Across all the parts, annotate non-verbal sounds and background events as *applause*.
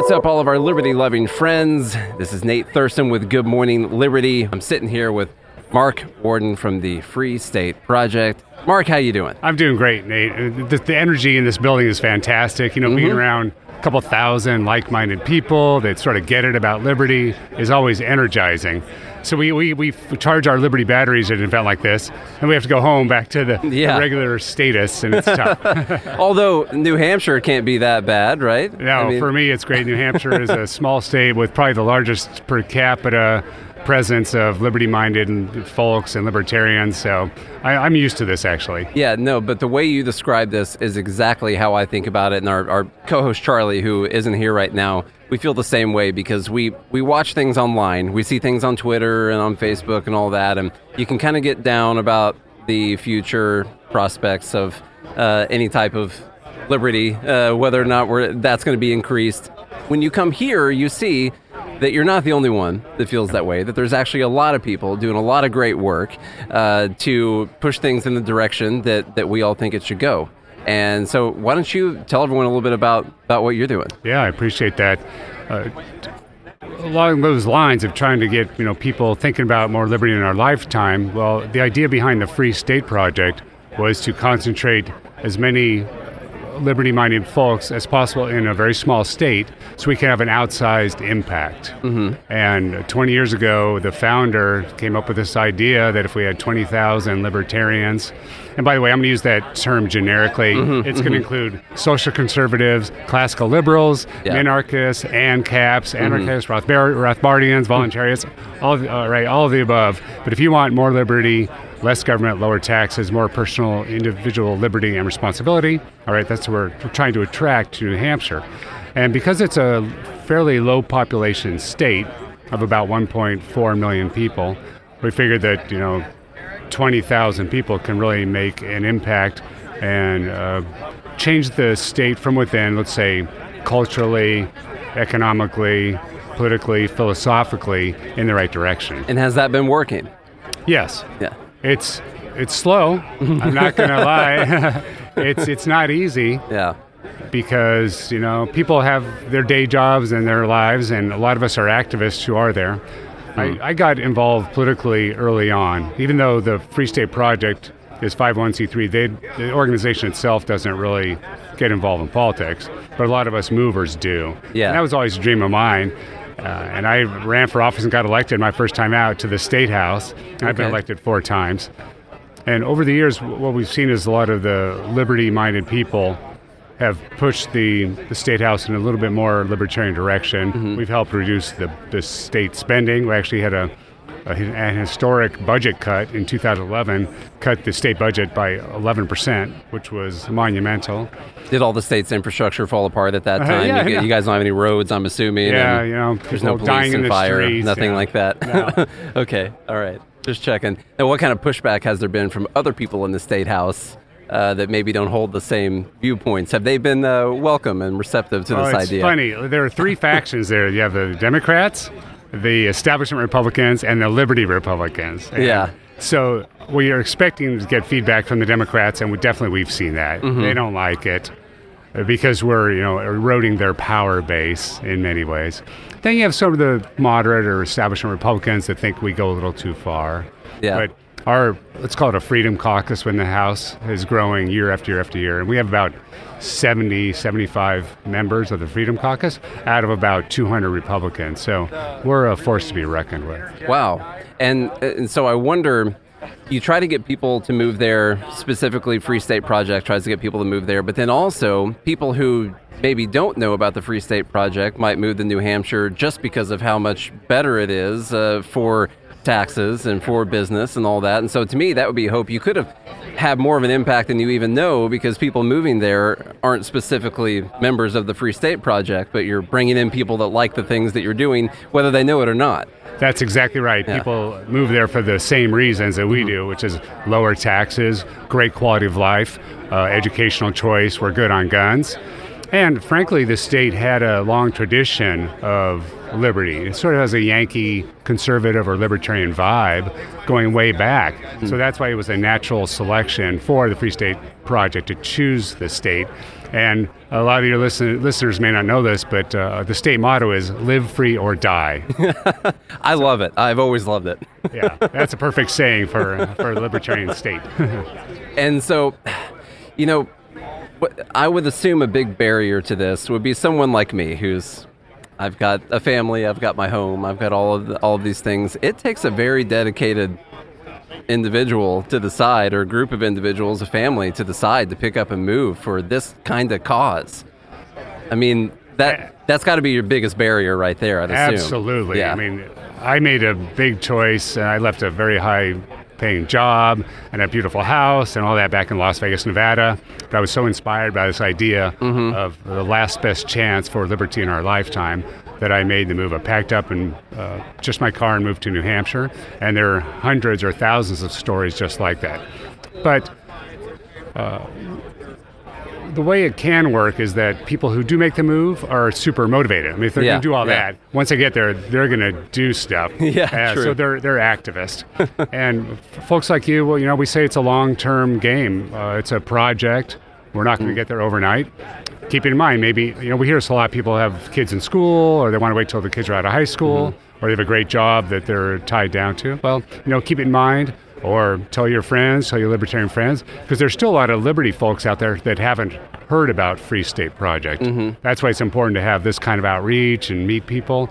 What's up, all of our liberty loving friends? This is Nate Thurston with Good Morning Liberty. I'm sitting here with Mark Warden from the Free State Project. Mark, how you doing? I'm doing great, Nate. Uh, The, the energy in this building is fantastic. You know, being around a couple thousand like-minded people that sort of get it about liberty is always energizing. So we, we, we charge our Liberty batteries at an event like this, and we have to go home back to the, the regular status, and it's tough. *laughs* Although New Hampshire can't be that bad, right? No, I mean, for me, it's great. New Hampshire is a small state with probably the largest per capita presence of liberty-minded folks and libertarians. So I, I'm used to this, actually. Yeah, no, but the way you describe this is exactly how I think about it. And our, our co host Charlie, who isn't here right now, we feel the same way because we, we watch things online. We see things on Twitter and on Facebook and all that. And you can kind of get down about the future prospects of uh, any type of liberty, uh, whether or not that's going to be increased. When you come here, you see that you're not the only one that feels that way, that there's actually a lot of people doing a lot of great work uh, to push things in the direction that, that we all think it should go. And so, why don't you tell everyone a little bit about, about what you're doing? Yeah, I appreciate that. Uh, along those lines of trying to get you know people thinking about more liberty in our lifetime, well, the idea behind the Free State Project was to concentrate as many liberty-minded folks as possible in a very small state, so we can have an outsized impact. Mm-hmm. And 20 years ago, the founder came up with this idea that if we had 20,000 libertarians, and by the way, I'm going to use that term generically. Mm-hmm, it's going to mm-hmm. include social conservatives, classical liberals, Yeah. minarchists, ANCAPs, mm-hmm. anarchists, Rothbar- Rothbardians, voluntarists, all of, the- uh, right, all of the above. But if you want more liberty, less government, lower taxes, more personal, individual liberty and responsibility, all right, that's what we're, we're trying to attract to New Hampshire. And because it's a fairly low population state of about 1.4 million people, we figured that, you know, 20,000 people can really make an impact and uh, change the state from within, let's say, culturally, economically, politically, philosophically, in the right direction. And has that been working? Yes, Yeah. it's it's slow. I'm not going *laughs* to lie. *laughs* it's it's not easy Yeah. because you know people have their day jobs and their lives, and a lot of us are activists who are there. I, I got involved politically early on, even though the Free State Project is 501c3. They, the organization itself doesn't really get involved in politics, but a lot of us movers do. Yeah. And that was always a dream of mine. Uh, and I ran for office and got elected my first time out to the state house. I've been elected four times. And over the years, what we've seen is a lot of the liberty-minded people have pushed the, the state house in a little bit more libertarian direction. Mm-hmm. We've helped reduce the, the state spending. We actually had a, a, an historic budget cut in 2011, cut the state budget by 11%, which was monumental. Did all the state's infrastructure fall apart at that uh-huh, time? yeah, you, yeah. you guys don't have any roads, I'm assuming. Yeah, and you know, there's no police dying and the fire, streets, nothing yeah. like that. No. *laughs* okay, all right. Just checking. Now, what kind of pushback has there been from other people in the state house uh, that maybe don't hold the same viewpoints? Have they been uh, welcome and receptive to Oh, this it's idea? funny. There are three factions there. You have the Democrats, the establishment Republicans, and the Liberty Republicans. And Yeah. So we are expecting to get feedback from the Democrats, and we definitely we've seen that. Mm-hmm. They don't like it uh, because we're you know eroding their power base in many ways. Then you have some of the moderate or establishment Republicans that think we go a little too far. Yeah. But our let's call it a freedom caucus when the house is growing year after year after year. And we have about 70 75 members of the freedom caucus out of about 200 republicans. So we're a force to be reckoned with. Wow. And, and so I wonder, you try to get people to move there, specifically Free State Project tries to get people to move there, but then also people who maybe don't know about the Free State Project might move to New Hampshire just because of how much better it is uh, for taxes and for business and all that. And so to me, that would be hope. You could have had more of an impact than you even know because people moving there aren't specifically members of the Free State Project, but you're bringing in people that like the things that you're doing, whether they know it or not. That's exactly right. Yeah. People move there for the same reasons that we do, which is lower taxes, great quality of life, uh, educational choice. We're good on guns. And frankly, the state had a long tradition of liberty. It sort of has a Yankee conservative or libertarian vibe going way back. So that's why it was a natural selection for the Free State Project to choose the state. And a lot of your listen, listeners may not know this, but uh, the state motto is "Live free or die." *laughs* I love it. I've always loved it. *laughs* yeah, that's a perfect saying for for a libertarian state. *laughs* and so, you know, I would assume a big barrier to this would be someone like me who's I've got a family, I've got my home, I've got all of the, all of these things. It takes a very dedicated individual to decide, or a group of individuals, a family to decide to pick up and move for this kind of cause. I mean, that that's got to be your biggest barrier right there. I'd assume. Absolutely. Yeah. I mean, I made a big choice. And I left a very high paying job and a beautiful house and all that back in Las Vegas, Nevada. But I was so inspired by this idea mm-hmm. of the last best chance for liberty in our lifetime that I made the move. I packed up and uh, just my car and moved to New Hampshire. And there are hundreds or thousands of stories just like that. But uh, the way it can work is that people who do make the move are super motivated. I mean, if they're yeah, going to do all yeah. that, once they get there, they're going to do stuff. *laughs* yeah, uh, true. So they're they're activists, *laughs* and folks like you, well, you know, we say it's a long-term game. Uh, it's a project. We're not going to mm. get there overnight. Keep in mind, maybe you know, we hear this a lot. People have kids in school, or they want to wait till the kids are out of high school, mm-hmm. or they have a great job that they're tied down to. Well, you know, keep in mind or tell your friends, tell your libertarian friends, because there's still a lot of liberty folks out there that haven't heard about Free State Project. Mm-hmm. That's why it's important to have this kind of outreach and meet people.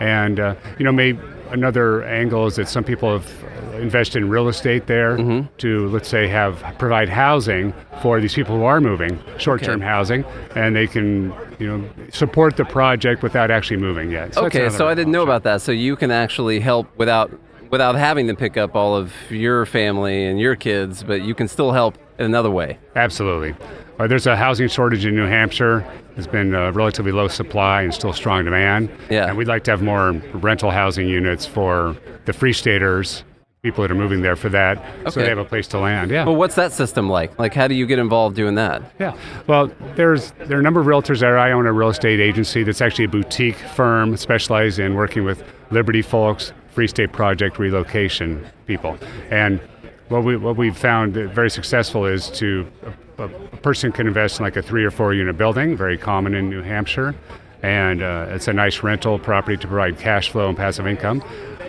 And, uh, you know, maybe another angle is that some people have invested in real estate there mm-hmm. to, let's say, have provide housing for these people who are moving, short-term okay. housing, and they can, you know, support the project without actually moving yet. So okay, so I didn't know about that. So you can actually help without without having to pick up all of your family and your kids, but you can still help in another way. Absolutely. Uh, there's a housing shortage in New Hampshire. There's been a relatively low supply and still strong demand. Yeah. And we'd like to have more rental housing units for the Free Staters, people that are moving there for that, okay. so they have a place to land. Yeah. Well, what's that system like? Like, how do you get involved doing that? Yeah. Well, there's there are a number of realtors there. I own a real estate agency that's actually a boutique firm specialized in working with Liberty folks, Free State Project relocation people. And what we what we've found very successful is to a, a, person can invest in like a three or four unit building, very common in New Hampshire, and uh, it's a nice rental property to provide cash flow and passive income.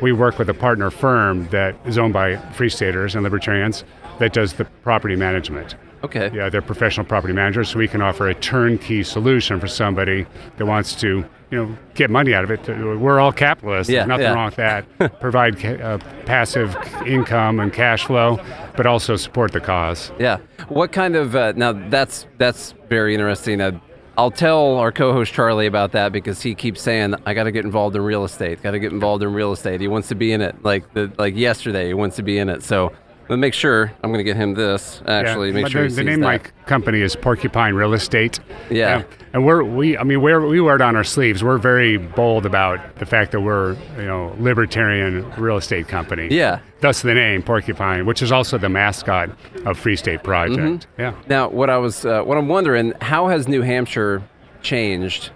We work with a partner firm that is owned by Free Staters and Libertarians that does the property management. Okay. Yeah, they're professional property managers, so we can offer a turnkey solution for somebody that wants to, you know, get money out of it. We're all capitalists. Yeah, There's nothing yeah. wrong with that. *laughs* Provide uh, passive income and cash flow, but also support the cause. Yeah. What kind of uh, now? That's that's very interesting. Uh, I'll tell our co-host Charlie about that because he keeps saying I got to get involved in real estate. Got to get involved in real estate. He wants to be in it. Like the like yesterday, he wants to be in it. So but make sure I'm going to get him this. Actually, yeah, make sure the, the name that. of my company is Porcupine Real Estate. Yeah, and, and we're we I mean we're, we wear it on our sleeves. We're very bold about the fact that we're you know libertarian real estate company. Yeah, thus the name Porcupine, which is also the mascot of Free State Project. Mm-hmm. Yeah. Now, what I was uh, what I'm wondering, how has New Hampshire changed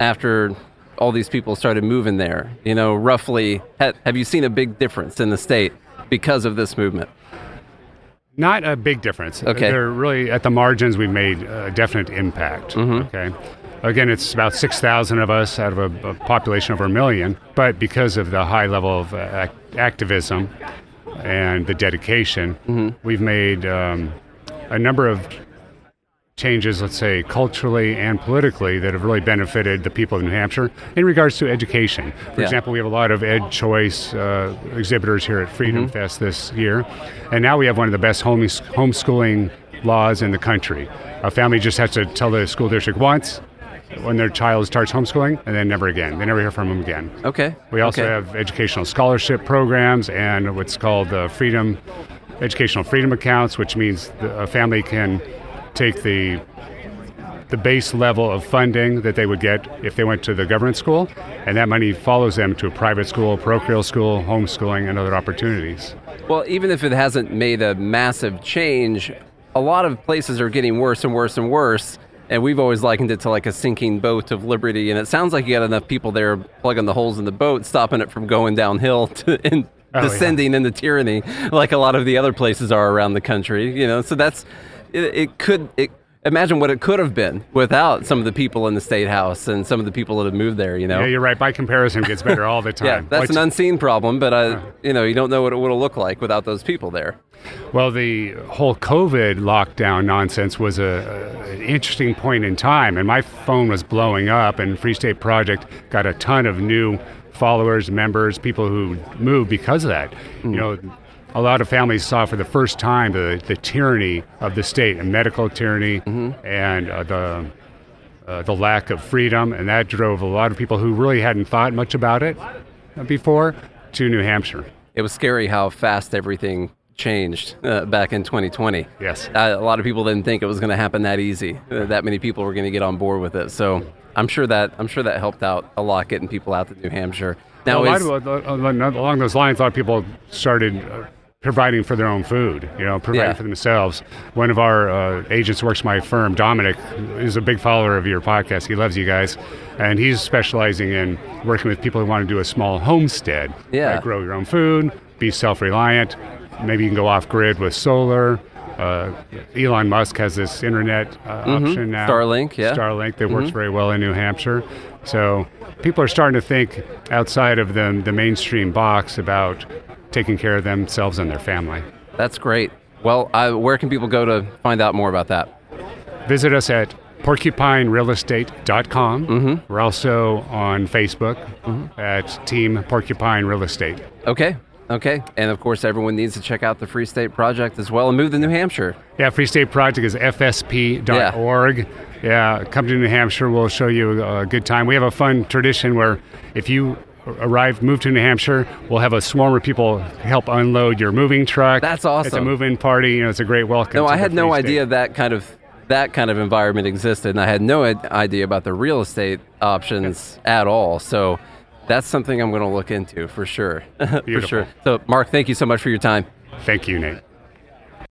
after all these people started moving there? You know, roughly, have you seen a big difference in the state because of this movement? Not a big difference. Okay. They're really at the margins. We've made a definite impact. Mm-hmm. Okay. Again, it's about six thousand of us out of a, a, population over a million. But because of the high level of uh, activism and the dedication, mm-hmm. we've made um, a number of changes, let's say, culturally and politically, that have really benefited the people of New Hampshire in regards to education. For yeah. example, we have a lot of ed choice uh, exhibitors here at Freedom mm-hmm. Fest this year, and now we have one of the best home- homeschooling laws in the country. A family just has to tell the school district once, when their child starts homeschooling and then never again. They never hear from them again. Okay. We also okay. have educational scholarship programs and what's called uh, freedom educational freedom accounts, which means a family can take the the base level of funding that they would get if they went to the government school, and that money follows them to a private school, parochial school, homeschooling, and other opportunities. Well, even if it hasn't made a massive change, a lot of places are getting worse and worse and worse. And we've always likened it to like a sinking boat of liberty. And it sounds like you got enough people there plugging the holes in the boat, stopping it from going downhill *laughs* to, and oh, descending yeah. into tyranny, like a lot of the other places are around the country. You know, so that's it, it could it imagine what it could have been without some of the people in the state house and some of the people that have moved there. You know. Yeah, you're right. By comparison, it gets better all the *laughs* time. yeah, that's an unseen problem, but uh, you know, you don't know what it would have looked like without those people there. Well, the whole COVID lockdown nonsense was a, a, an interesting point in time, and my phone was blowing up, and Free State Project got a ton of new followers, members, people who moved because of that. Mm. You know, a lot of families saw for the first time the, the tyranny of the state, and medical tyranny, mm-hmm. and uh, the uh, the lack of freedom, and that drove a lot of people who really hadn't thought much about it before to New Hampshire. It was scary how fast everything changed uh, back in 2020. Yes. Uh, a lot of people didn't think it was going to happen that easy. Uh, that many people were going to get on board with it. So I'm sure that I'm sure that helped out a lot getting people out to New Hampshire. Now, well, is, of, along those lines, a lot of people started uh, providing for their own food, you know, providing yeah. for themselves. One of our uh, agents works my firm, Dominic, is a big follower of your podcast. He loves you guys, and he's specializing in working with people who want to do a small homestead. Yeah, grow your own food, be self-reliant. Maybe you can go off grid with solar. Uh, Elon Musk has this internet uh, mm-hmm. option now. Starlink, yeah. Starlink that mm-hmm. works very well in New Hampshire. So people are starting to think outside of the, the mainstream box about taking care of themselves and their family. That's great. Well, uh, where can people go to find out more about that? Visit us at porcupinerealestate.com. Mm-hmm. We're also on Facebook mm-hmm. at Team Porcupine Real Estate. Okay. Okay. And of course, everyone needs to check out the Free State Project as well and move to New Hampshire. Yeah, Free State Project is fsp.org. Yeah. yeah, come to New Hampshire. We'll show you a good time. We have a fun tradition where if you arrive, move to New Hampshire, we'll have a swarm of people help unload your moving truck. That's awesome. It's a move-in party. You know, it's a great welcome. No, I had no idea that kind of that kind of environment existed, and I had no idea about the real estate options at all. So that's something I'm going to look into for sure. *laughs* for sure. So, Mark, thank you so much for your time. Thank you, Nate.